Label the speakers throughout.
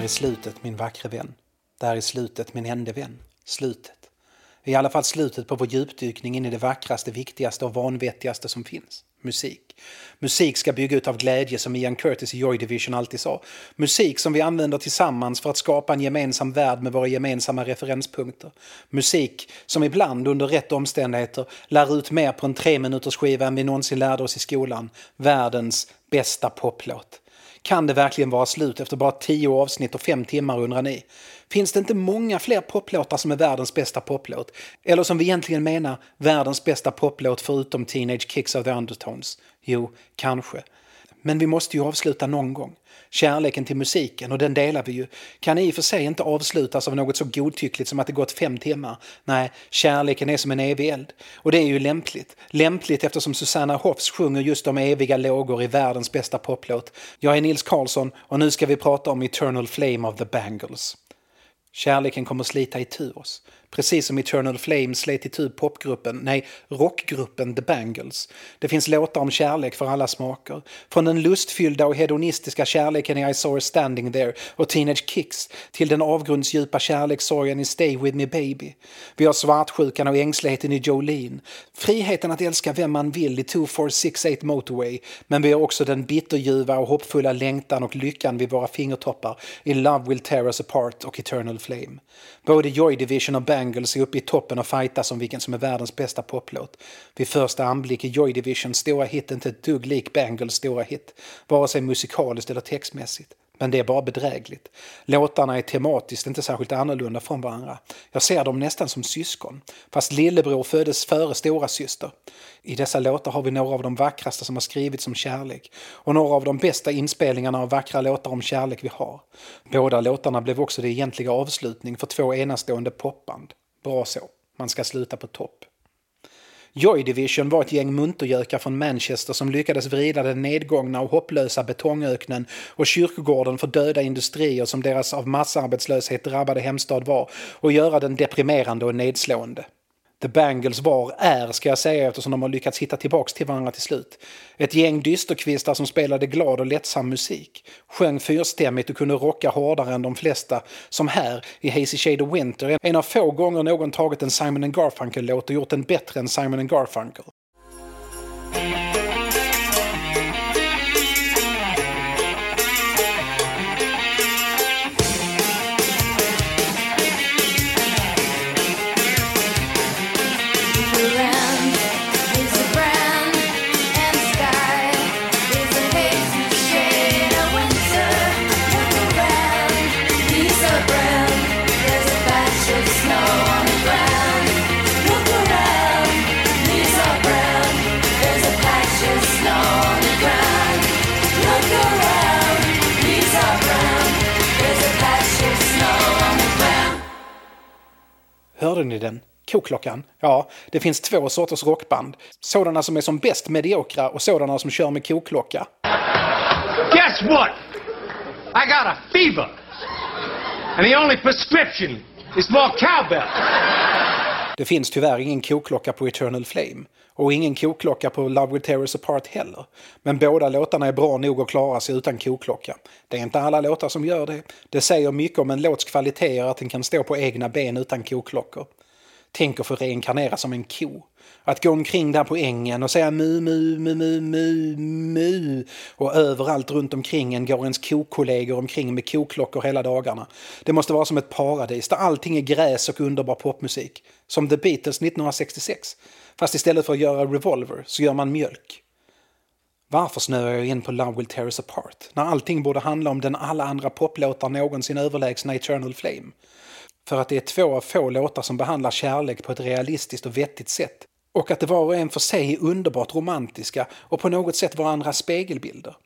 Speaker 1: Där är slutet min vackre vän. Där är slutet min ende vän. Slutet. I alla fall slutet på vår djupdykning in i det vackraste, viktigaste och vanvettigaste som finns. Musik. Musik ska bygga ut av glädje som Ian Curtis i Joy Division alltid sa. Musik som vi använder tillsammans för att skapa en gemensam värld med våra gemensamma referenspunkter. Musik som ibland under rätt omständigheter lär ut mer på en tre minuters skiva än vi någonsin lärde oss i skolan. Världens bästa poplåt. Kan det verkligen vara slut efter bara tio avsnitt och fem timmar undrar ni? Finns det inte många fler poplåtar som är världens bästa poplåt? Eller som vi egentligen menar, världens bästa poplåt förutom Teenage Kicks of the Undertones? Jo, kanske. Men vi måste ju avsluta någon gång. Kärleken till musiken, och den delar vi ju, kan i och för sig inte avslutas av något så godtyckligt som att det gått fem timmar. Nej, kärleken är som en evig eld. Och det är ju lämpligt. Lämpligt eftersom Susanna Hoffs sjunger just om eviga lågor i världens bästa poplåt. Jag är Nils Karlsson och nu ska vi prata om Eternal Flame of the Bangles. Kärleken kommer slita itu oss. Precis som Eternal Flame slet itu popgruppen, nej, rockgruppen The Bangles. Det finns låtar om kärlek för alla smaker. Från den lustfyllda och hedonistiska kärleken i I saw her standing there och Teenage Kicks till den avgrundsdjupa kärlekssorgen i Stay with me baby. Vi har svartsjukan och ängsligheten i Jolene. Friheten att älska vem man vill i 2468 Motorway. Men vi har också den bitterljuva och hoppfulla längtan och lyckan vid våra fingertoppar i Love Will Tear Us Apart och Eternal Flame. Både Joy Division och Bangles är uppe i toppen och fightas om vilken som är världens bästa poplåt. Vid första anblick är Joy Divisions stora hit inte ett dugg lik Bangles stora hit, vare sig musikaliskt eller textmässigt. Men det är bara bedrägligt. Låtarna är tematiskt inte särskilt annorlunda från varandra. Jag ser dem nästan som syskon. Fast lillebror föddes före stora syster. I dessa låtar har vi några av de vackraste som har skrivits om kärlek och några av de bästa inspelningarna av vackra låtar om kärlek vi har. Båda låtarna blev också det egentliga avslutning för två enastående popband. Bra så. Man ska sluta på topp. Joy Division var ett gäng muntergökar från Manchester som lyckades vrida den nedgångna och hopplösa betongöknen och kyrkogården för döda industrier som deras av massarbetslöshet drabbade hemstad var och göra den deprimerande och nedslående. The Bangles var, är ska jag säga eftersom de har lyckats hitta tillbaks till varandra till slut. Ett gäng dysterkvistar som spelade glad och lättsam musik. Sjöng fyrstämmigt och kunde rocka hårdare än de flesta. Som här i Hazy Shade of Winter, en av få gånger någon tagit en Simon Garfunkel-låt och gjort den bättre än Simon Garfunkel. Hörde ni den? Koklockan? Ja, det finns två sorters rockband. Sådana som är som bäst mediokra och sådana som kör med koklocka.
Speaker 2: Guess what? I got a fever. And the only prescription is more cowbell.
Speaker 1: Det finns tyvärr ingen koklocka på Eternal Flame. Och ingen koklocka på Love Will Tear Us Apart heller. Men båda låtarna är bra nog att klara sig utan koklocka. Det är inte alla låtar som gör det. Det säger mycket om en låts kvaliteter att den kan stå på egna ben utan koklockor. Tänk att få reinkarnera som en ko. Att gå omkring där på ängen och säga mu, mu, mu, mu, mu, mu. Och överallt runt omkring en går ens kokollegor omkring med koklockor hela dagarna. Det måste vara som ett paradis där allting är gräs och underbar popmusik. Som The Beatles 1966. Fast istället för att göra Revolver så gör man mjölk. Varför snöar jag in på Love Will Tear Us Apart? När allting borde handla om den alla andra poplåtar någonsin överlägsna Eternal Flame. För att det är två av få låtar som behandlar kärlek på ett realistiskt och vettigt sätt. Och att det var och en för sig är underbart romantiska och på något sätt varandras spegelbilder.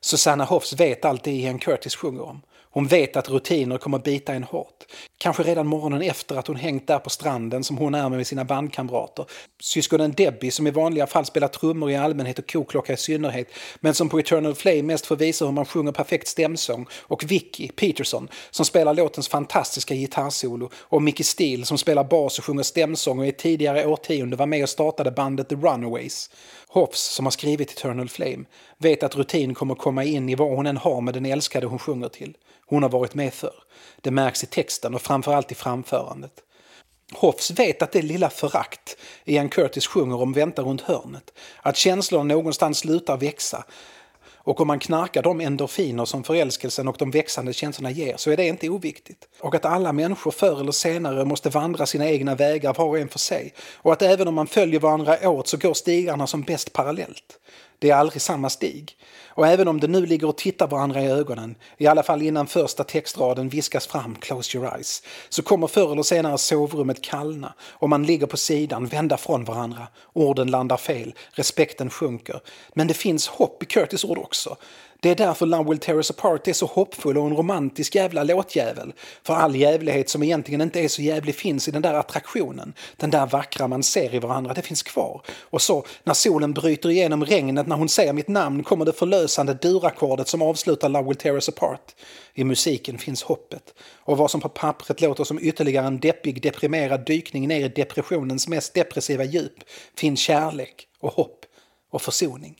Speaker 1: Susanna Hoffs vet allt det Ian Curtis sjunger om. Hon vet att rutiner kommer bita en hårt. Kanske redan morgonen efter att hon hängt där på stranden som hon är med sina bandkamrater. Syskonen Debbie som i vanliga fall spelar trummor i allmänhet och koklocka i synnerhet men som på Eternal Flame mest får visa hur man sjunger perfekt stämsång. Och Vicky Peterson som spelar låtens fantastiska gitarrsolo. Och Mickey Steele som spelar bas och sjunger stämsång och i ett tidigare årtionde var med och startade bandet The Runaways. Hoffs, som har skrivit Eternal Flame, vet att rutin kommer komma in i vad hon än har med den älskade hon sjunger till. Hon har varit med förr. Det märks i texten och framförallt i framförandet. Hoffs vet att det lilla förakt Ian Curtis sjunger om väntar runt hörnet, att känslor någonstans slutar växa och om man knarkar de endorfiner som förälskelsen och de växande känslorna ger så är det inte oviktigt. Och att alla människor förr eller senare måste vandra sina egna vägar var och en för sig. Och att även om man följer varandra åt så går stigarna som bäst parallellt. Det är aldrig samma stig. Och även om de nu ligger och tittar varandra i ögonen, i alla fall innan första textraden viskas fram “close your eyes”, så kommer förr eller senare sovrummet kallna och man ligger på sidan, vända från varandra. Orden landar fel, respekten sjunker. Men det finns hopp i Curtis ord också. Det är därför Love Will Tear Us Apart är så hoppfull och en romantisk jävla låtjävel. För all jävlighet som egentligen inte är så jävlig finns i den där attraktionen. Den där vackra man ser i varandra, det finns kvar. Och så, när solen bryter igenom regnet när hon säger mitt namn kommer det förlösande durackordet som avslutar Love Will Tear Us Apart. I musiken finns hoppet. Och vad som på pappret låter som ytterligare en deppig, deprimerad dykning ner i depressionens mest depressiva djup finns kärlek och hopp och försoning.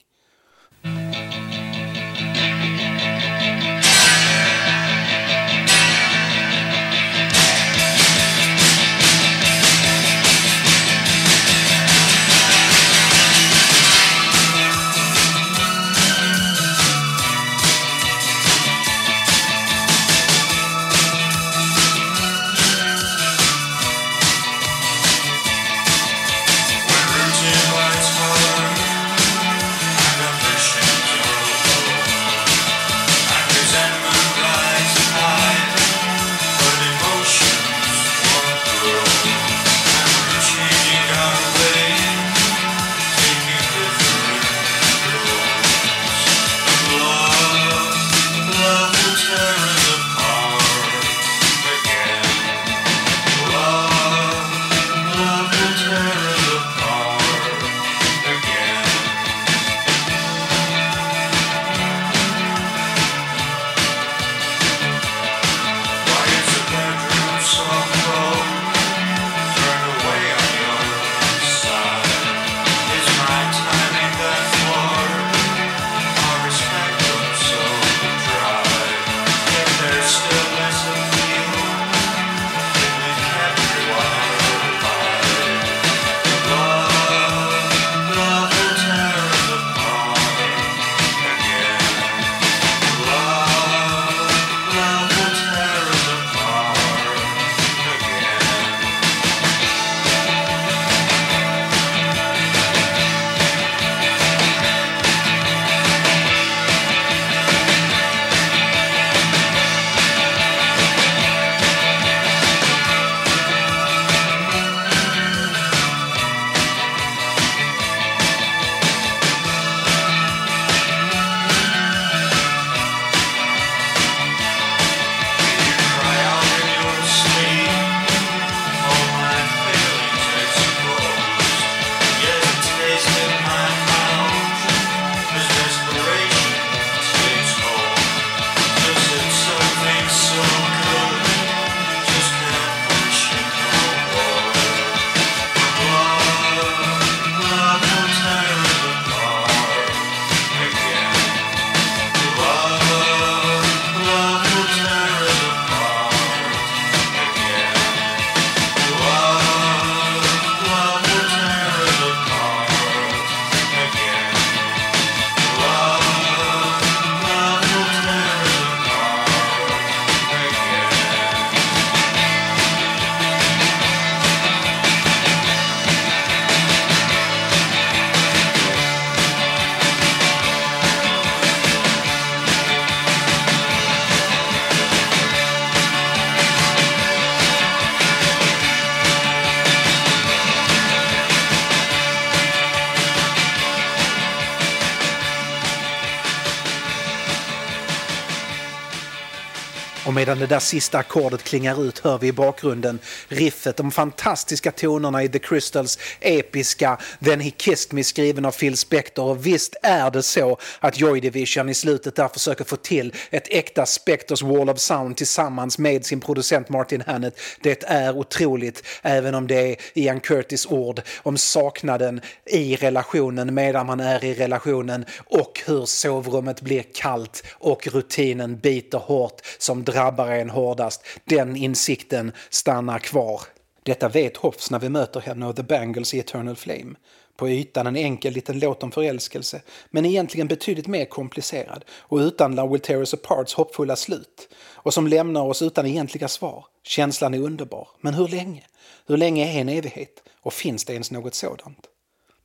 Speaker 1: Medan det där sista ackordet klingar ut hör vi i bakgrunden riffet, de fantastiska tonerna i The Crystals episka Then He Kissed Me skriven av Phil Spector. Och visst är det så att Joy Division i slutet där försöker få till ett äkta Spectors Wall of Sound tillsammans med sin producent Martin Hannett. Det är otroligt, även om det är Ian Curtis ord om saknaden i relationen medan man är i relationen och hur sovrummet blir kallt och rutinen biter hårt som drabbar en hårdast. Den insikten stannar kvar. Detta vet Hoffs när vi möter henne och The Bangles i Eternal Flame. På ytan en enkel liten låt om förälskelse, men egentligen betydligt mer komplicerad och utan Love Will Tear Us Aparts hoppfulla slut. Och som lämnar oss utan egentliga svar. Känslan är underbar, men hur länge? Hur länge är en evighet? Och finns det ens något sådant?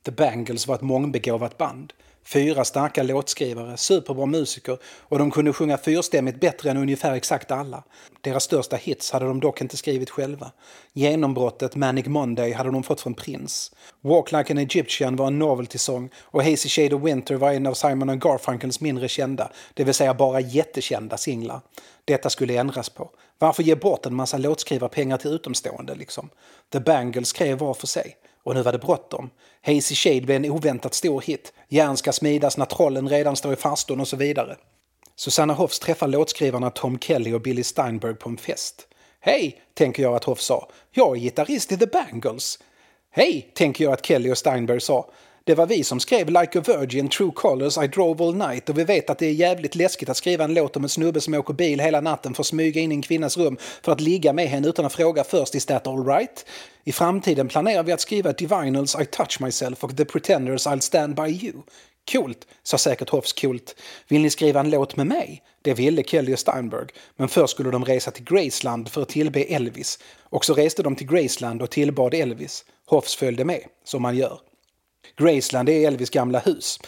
Speaker 1: The Bangles var ett mångbegåvat band. Fyra starka låtskrivare, superbra musiker och de kunde sjunga fyrstämmigt bättre än ungefär exakt alla. Deras största hits hade de dock inte skrivit själva. Genombrottet Manic Monday hade de fått från Prince. Walk Like an Egyptian var en novelty-sång och Hazy Shade of Winter var en av Simon och Garfunkels mindre kända, det vill säga bara jättekända singlar. Detta skulle ändras på. Varför ge bort en massa låtskrivarpengar till utomstående liksom? The Bangles skrev var för sig. Och nu var det bråttom. Hazy Shade blev en oväntat stor hit. Järn ska smidas när trollen redan står i farstun och så vidare. Susanna Hoffs träffar låtskrivarna Tom Kelly och Billy Steinberg på en fest. Hej, tänker jag att Hoff sa. Jag är gitarrist i The Bangles. Hej, tänker jag att Kelly och Steinberg sa. Det var vi som skrev Like a Virgin, True Colors, I Drove All Night och vi vet att det är jävligt läskigt att skriva en låt om en snubbe som åker bil hela natten för att smyga in i en kvinnas rum för att ligga med henne utan att fråga först is that alright? I framtiden planerar vi att skriva Divinals I Touch Myself och The Pretenders I'll Stand By You. Coolt, sa säkert Hoffs coolt. Vill ni skriva en låt med mig? Det ville Kelly och Steinberg, men först skulle de resa till Graceland för att tillbe Elvis. Och så reste de till Graceland och tillbad Elvis. Hoffs följde med, som man gör. Graceland är Elvis gamla hus.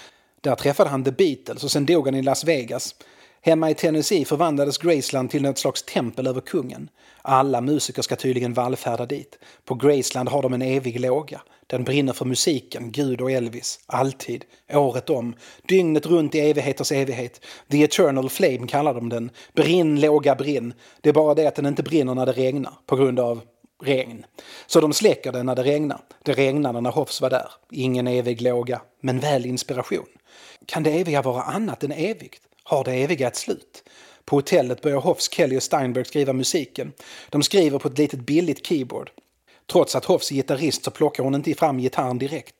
Speaker 1: Där träffade han The Beatles och sen dog han i Las Vegas. Hemma i Tennessee förvandlades Graceland till något slags tempel över kungen. Alla musiker ska tydligen vallfärda dit. På Graceland har de en evig låga. Den brinner för musiken, Gud och Elvis. Alltid. Året om. Dygnet runt i evigheters evighet. The Eternal Flame kallar de den. Brinn, låga, brinn. Det är bara det att den inte brinner när det regnar. På grund av regn. Så de släcker den när det regnar. Det regnade när Hoffs var där. Ingen evig låga, men väl inspiration. Kan det eviga vara annat än evigt? Har det eviga ett slut? På hotellet börjar Hoffs, Kelly och Steinberg skriva musiken. De skriver på ett litet billigt keyboard. Trots att Hoffs är gitarrist så plockar hon inte fram gitarren direkt.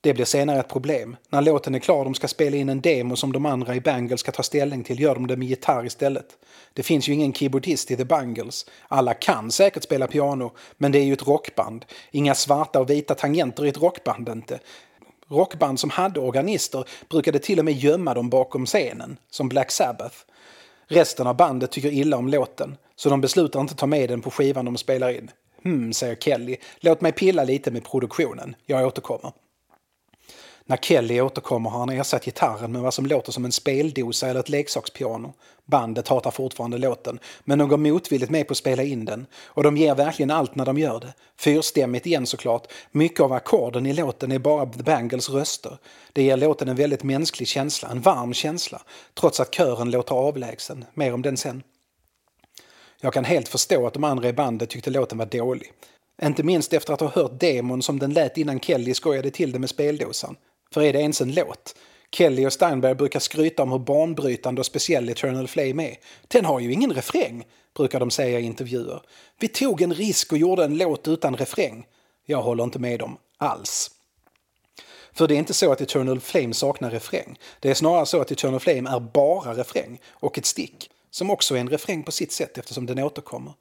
Speaker 1: Det blir senare ett problem. När låten är klar och de ska spela in en demo som de andra i Bangles ska ta ställning till gör de det med gitarr istället. Det finns ju ingen keyboardist i The Bangles. Alla kan säkert spela piano, men det är ju ett rockband. Inga svarta och vita tangenter i ett rockband inte. Rockband som hade organister brukade till och med gömma dem bakom scenen, som Black Sabbath. Resten av bandet tycker illa om låten, så de beslutar inte ta med den på skivan de spelar in. Hmm, säger Kelly. Låt mig pilla lite med produktionen. Jag återkommer. När Kelly återkommer har han ersatt gitarren med vad som låter som en speldosa eller ett leksakspiano. Bandet hatar fortfarande låten, men de går motvilligt med på att spela in den. Och de ger verkligen allt när de gör det. Fyrstämmigt igen såklart. Mycket av ackorden i låten är bara The Bangles röster. Det ger låten en väldigt mänsklig känsla, en varm känsla. Trots att kören låter avlägsen. Mer om den sen. Jag kan helt förstå att de andra i bandet tyckte låten var dålig. Inte minst efter att ha hört demon som den lät innan Kelly skojade till det med speldosan. För är det ens en låt? Kelly och Steinberg brukar skryta om hur banbrytande och speciell Eternal Flame är. Den har ju ingen refräng, brukar de säga i intervjuer. Vi tog en risk och gjorde en låt utan refräng. Jag håller inte med dem, alls. För det är inte så att Eternal Flame saknar refräng. Det är snarare så att Eternal Flame är bara refräng och ett stick. Som också är en refräng på sitt sätt eftersom den återkommer.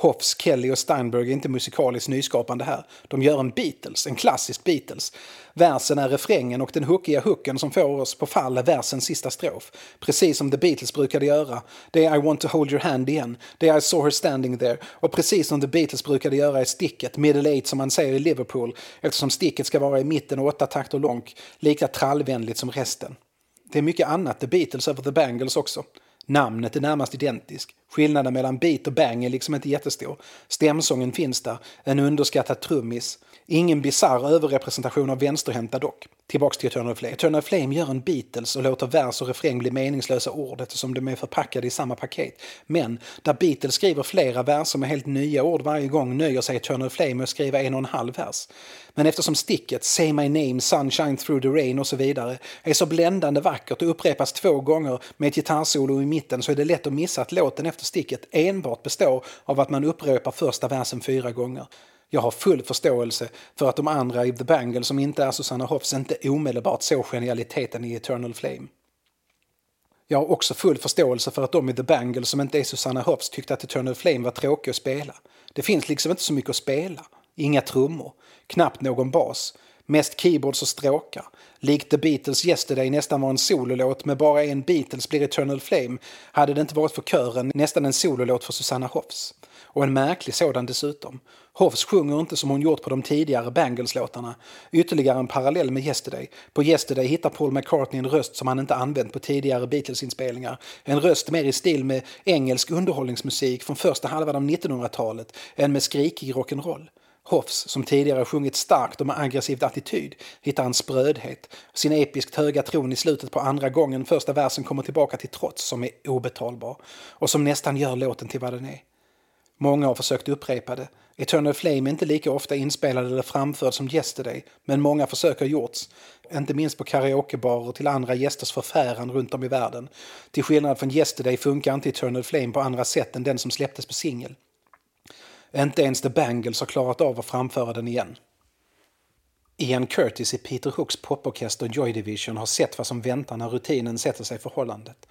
Speaker 1: Hoffs, Kelly och Steinberg är inte musikaliskt nyskapande här. De gör en Beatles, en klassisk Beatles. Versen är refrängen och den hookiga hooken som får oss på fall är versens sista strof. Precis som The Beatles brukade göra. Det är I want to hold your hand igen. Det är I saw her standing there. Och precis som The Beatles brukade göra är sticket, middle eight som man säger i Liverpool, eftersom sticket ska vara i mitten och åtta takter långt, lika trallvänligt som resten. Det är mycket annat The Beatles över The Bangles också. Namnet är närmast identiskt. Skillnaden mellan beat och bang är liksom inte jättestor. Stämsången finns där, en underskattad trummis. Ingen bisarr överrepresentation av vänsterhänta dock. Tillbaks till Eternal Flame. Eternal Flame gör en Beatles och låter vers och refräng bli meningslösa ord eftersom de är förpackade i samma paket. Men där Beatles skriver flera verser med helt nya ord varje gång nöjer sig Eternal Flame med att skriva en och en halv vers. Men eftersom sticket Say My Name, Sunshine Through the Rain och så vidare är så bländande vackert och upprepas två gånger med ett gitarrsolo i mitten så är det lätt att missa att låten efter efter sticket enbart består av att man upprepar första versen fyra gånger. Jag har full förståelse för att de andra i The Bangle som inte är Susanna Hoffs inte omedelbart såg genialiteten i Eternal Flame. Jag har också full förståelse för att de i The Bangle som inte är Susanna Hoffs tyckte att Eternal Flame var tråkig att spela. Det finns liksom inte så mycket att spela. Inga trummor, knappt någon bas, mest keyboards och stråkar. Likt The Beatles Yesterday nästan var en sololåt med bara en Beatles blir Eternal Flame hade det inte varit för kören nästan en sololåt för Susanna Hoffs. Och en märklig sådan dessutom. Hoffs sjunger inte som hon gjort på de tidigare Bangles-låtarna. Ytterligare en parallell med Yesterday. På Yesterday hittar Paul McCartney en röst som han inte använt på tidigare Beatles-inspelningar. En röst mer i stil med engelsk underhållningsmusik från första halvan av 1900-talet än med skrikig rock'n'roll. Hoffs, som tidigare sjungit starkt och med aggressiv attityd, hittar en sprödhet, sin episkt höga tron i slutet på andra gången första versen kommer tillbaka till trots som är obetalbar och som nästan gör låten till vad den är. Många har försökt upprepa det. Eternal Flame är inte lika ofta inspelad eller framförd som Yesterday, men många försök har gjorts. Inte minst på karaokebarer till andra gästers förfäran runt om i världen. Till skillnad från Yesterday funkar inte Eternal Flame på andra sätt än den som släpptes på singel. Inte ens The Bangles har klarat av att framföra den igen. Ian Curtis i Peter Hooks poporkester Joy Division har sett vad som väntar när rutinen sätter sig i förhållandet.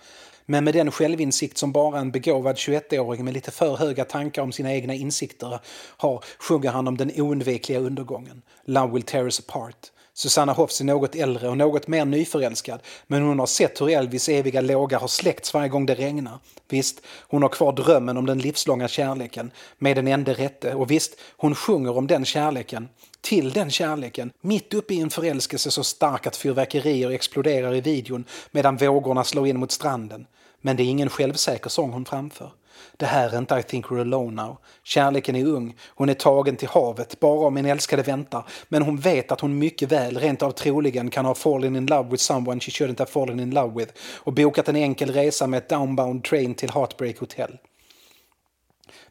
Speaker 1: Men med den självinsikt som bara en begåvad 21-åring med lite för höga tankar om sina egna insikter har sjunger han om den oundvikliga undergången. Love will tear us apart. Susanna Hoffs är något äldre och något mer nyförälskad men hon har sett hur Elvis eviga låga har släckts varje gång det regnar. Visst, hon har kvar drömmen om den livslånga kärleken med den enda rätte och visst, hon sjunger om den kärleken till den kärleken, mitt uppe i en förälskelse så stark att fyrverkerier exploderar i videon medan vågorna slår in mot stranden. Men det är ingen självsäker sång hon framför. Det här är inte I think we're alone now. Kärleken är ung, hon är tagen till havet, bara om en älskade väntar. Men hon vet att hon mycket väl, rent av troligen, kan ha fallen in love with someone she shouldn't have fallen in love with och bokat en enkel resa med ett downbound train till Heartbreak Hotel.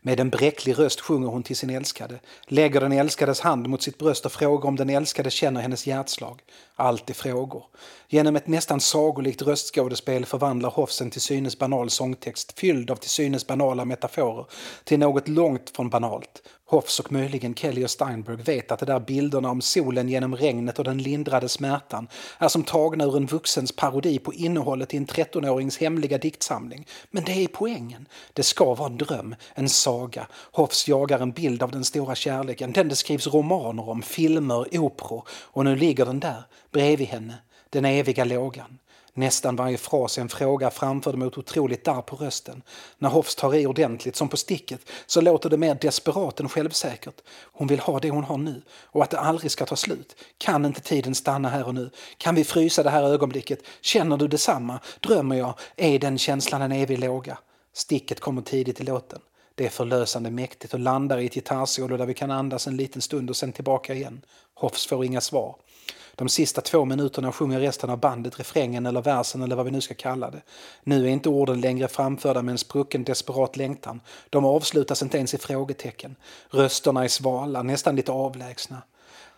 Speaker 1: Med en bräcklig röst sjunger hon till sin älskade, lägger den älskades hand mot sitt bröst och frågar om den älskade känner hennes hjärtslag. Allt är frågor. Genom ett nästan sagolikt röstskådespel förvandlar Hofsen till synes banal sångtext fylld av till synes banala metaforer till något långt från banalt. Hoffs och möjligen Kelly och Steinberg vet att de där bilderna om solen genom regnet och den lindrade smärtan är som tagna ur en vuxens parodi på innehållet i en 13-årings hemliga diktsamling. Men det är poängen. Det ska vara en dröm, en saga. Hoffs jagar en bild av den stora kärleken, den det skrivs romaner om, filmer, operor och nu ligger den där, bredvid henne, den eviga lågan. Nästan varje fras är en fråga framförd med ett otroligt darr på rösten. När Hoffs tar i ordentligt, som på sticket, så låter det mer desperat än självsäkert. Hon vill ha det hon har nu och att det aldrig ska ta slut. Kan inte tiden stanna här och nu? Kan vi frysa det här ögonblicket? Känner du detsamma? Drömmer jag? Är den känslan en evig låga? Sticket kommer tidigt i låten. Det är förlösande mäktigt och landar i ett gitarrsolo där vi kan andas en liten stund och sen tillbaka igen. Hoffs får inga svar. De sista två minuterna sjunger resten av bandet refrängen eller versen eller vad vi nu ska kalla det. Nu är inte orden längre framförda med en sprucken desperat längtan. De avslutas inte ens i frågetecken. Rösterna är svala, nästan lite avlägsna.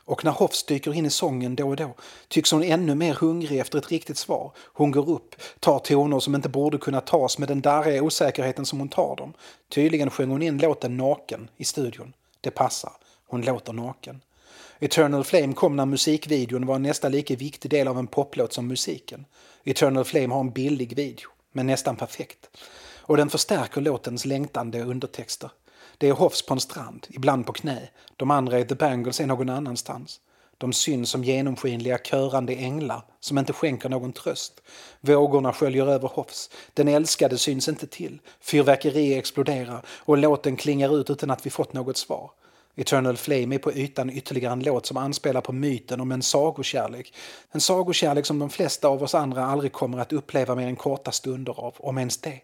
Speaker 1: Och när Hoffs dyker in i sången då och då tycks hon ännu mer hungrig efter ett riktigt svar. Hon går upp, tar toner som inte borde kunna tas med den darriga osäkerheten som hon tar dem. Tydligen sjöng hon in låten naken i studion. Det passar. Hon låter naken. Eternal Flame kom när musikvideon var en nästan lika viktig del av en poplåt som musiken. Eternal Flame har en billig video, men nästan perfekt. Och den förstärker låtens längtande undertexter. Det är Hoffs på en strand, ibland på knä. De andra i The Bangles är någon annanstans. De syns som genomskinliga körande änglar som inte skänker någon tröst. Vågorna sköljer över Hoffs. Den älskade syns inte till. Fyrverkeri exploderar och låten klingar ut utan att vi fått något svar. Eternal Flame är på ytan ytterligare en låt som anspelar på myten om en sagokärlek. En sagokärlek som de flesta av oss andra aldrig kommer att uppleva mer än korta stunder av, om ens det.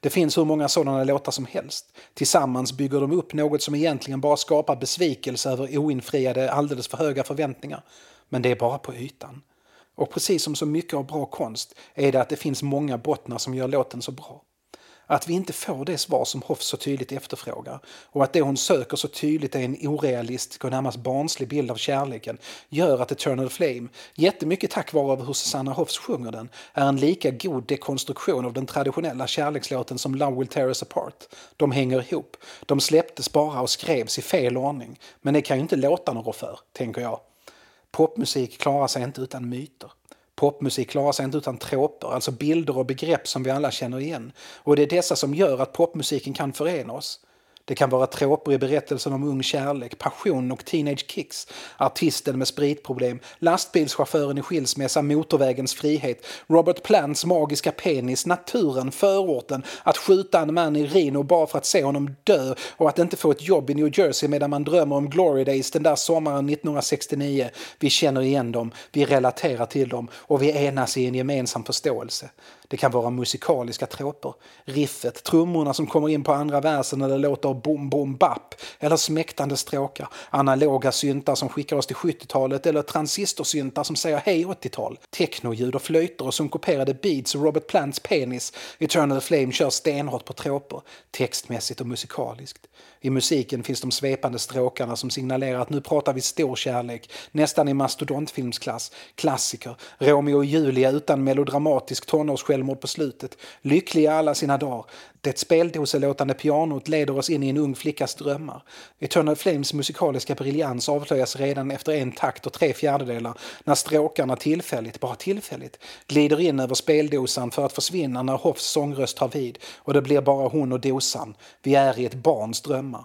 Speaker 1: Det finns hur många sådana låtar som helst. Tillsammans bygger de upp något som egentligen bara skapar besvikelse över oinfriade, alldeles för höga förväntningar. Men det är bara på ytan. Och precis som så mycket av bra konst är det att det finns många bottnar som gör låten så bra. Att vi inte får det svar som Hoff så tydligt efterfrågar och att det hon söker så tydligt är en orealistisk och närmast barnslig bild av kärleken gör att Eternal Flame, jättemycket tack vare hur Susanna Hoffs sjunger den, är en lika god dekonstruktion av den traditionella kärlekslåten som Love Will Tear Us Apart. De hänger ihop. De släpptes bara och skrevs i fel ordning. Men det kan ju inte låtarna rå för, tänker jag. Popmusik klarar sig inte utan myter. Popmusik klarar sig inte utan troper, alltså bilder och begrepp som vi alla känner igen. Och det är dessa som gör att popmusiken kan förena oss. Det kan vara tråper i berättelsen om ung kärlek, passion och teenage kicks, artisten med spritproblem, lastbilschauffören i skilsmässa, motorvägens frihet, Robert Plants magiska penis, naturen, förorten, att skjuta en man i Reno bara för att se honom dö och att inte få ett jobb i New Jersey medan man drömmer om Glory Days den där sommaren 1969. Vi känner igen dem, vi relaterar till dem och vi enas i en gemensam förståelse. Det kan vara musikaliska troper. Riffet, trummorna som kommer in på andra versen när det låter bom-bom-bapp, eller smäktande stråkar. Analoga syntar som skickar oss till 70-talet eller transistorsyntar som säger hej 80-tal. Technoljud och flöjter och synkoperade beats och Robert Plants penis. Eternal Flame kör stenhårt på troper, textmässigt och musikaliskt. I musiken finns de svepande stråkarna som signalerar att nu pratar vi stor kärlek, nästan i mastodontfilmsklass, klassiker, Romeo och Julia utan melodramatisk tonårssjälvmord på slutet, lyckliga alla sina dagar. Det speldoselåtande pianot leder oss in i en ung flickas drömmar. Eternal Flames musikaliska briljans avslöjas redan efter en takt och tre fjärdedelar när stråkarna tillfälligt, bara tillfälligt, glider in över speldosan för att försvinna när Hoffs sångröst tar vid och det blir bara hon och dosan. Vi är i ett barns drömmar.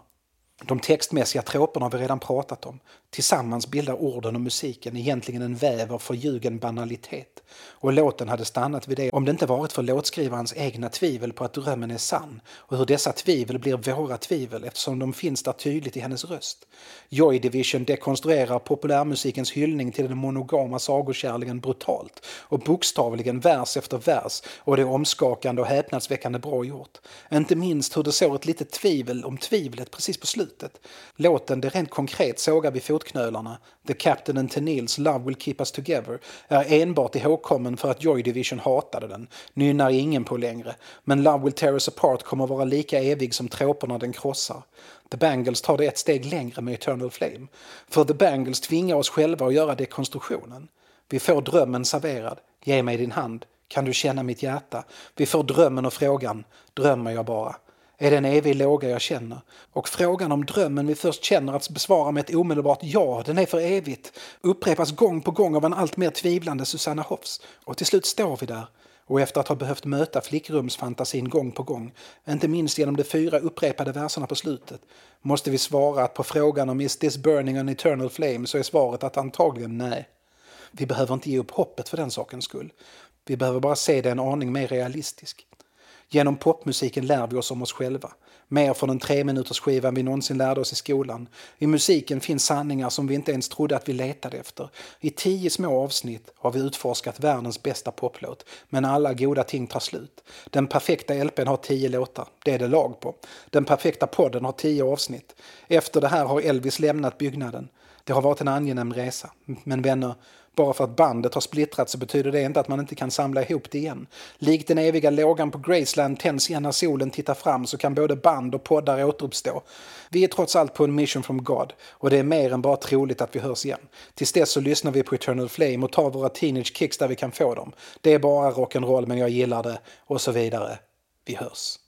Speaker 1: De textmässiga troperna har vi redan pratat om. Tillsammans bildar orden och musiken egentligen en väv av förljugen banalitet. Och låten hade stannat vid det om det inte varit för låtskrivarens egna tvivel på att drömmen är sann och hur dessa tvivel blir våra tvivel eftersom de finns där tydligt i hennes röst. Joy Division dekonstruerar populärmusikens hyllning till den monogama sagokärleken brutalt och bokstavligen vers efter vers och det är omskakande och häpnadsväckande bra gjort. Inte minst hur det sår ett litet tvivel om tvivlet precis på slutet. Låten det rent konkret sågar vid fotknölarna, The Captain and Tenils Love Will Keep Us Together, är enbart ihågkommen för att Joy Division hatade den, nynnar ingen på längre, men Love Will Tear Us Apart kommer vara lika evig som troperna den krossar. The Bangles tar det ett steg längre med Eternal Flame, för The Bangles tvingar oss själva att göra dekonstruktionen. Vi får drömmen serverad, ge mig din hand, kan du känna mitt hjärta? Vi får drömmen och frågan, drömmer jag bara? Är det en evig låga jag känner? Och frågan om drömmen vi först känner att besvara med ett omedelbart ja, den är för evigt, upprepas gång på gång av en allt mer tvivlande Susanna Hoffs. Och till slut står vi där. Och efter att ha behövt möta flickrumsfantasin gång på gång, inte minst genom de fyra upprepade verserna på slutet, måste vi svara att på frågan om is this burning an eternal flame så är svaret att antagligen nej. Vi behöver inte ge upp hoppet för den sakens skull. Vi behöver bara se det en aning mer realistisk. Genom popmusiken lär vi oss om oss själva. Mer från en treminutersskiva minuters skivan vi någonsin lärde oss i skolan. I musiken finns sanningar som vi inte ens trodde att vi letade efter. I tio små avsnitt har vi utforskat världens bästa poplåt. Men alla goda ting tar slut. Den perfekta LPn har tio låtar. Det är det lag på. Den perfekta podden har tio avsnitt. Efter det här har Elvis lämnat byggnaden. Det har varit en angenäm resa. Men vänner, bara för att bandet har splittrats så betyder det inte att man inte kan samla ihop det igen. Likt den eviga lågan på Graceland tänds igen när solen tittar fram så kan både band och poddar återuppstå. Vi är trots allt på en mission from God och det är mer än bara troligt att vi hörs igen. Tills dess så lyssnar vi på Eternal Flame och tar våra teenage kicks där vi kan få dem. Det är bara rock'n'roll men jag gillar det och så vidare. Vi hörs.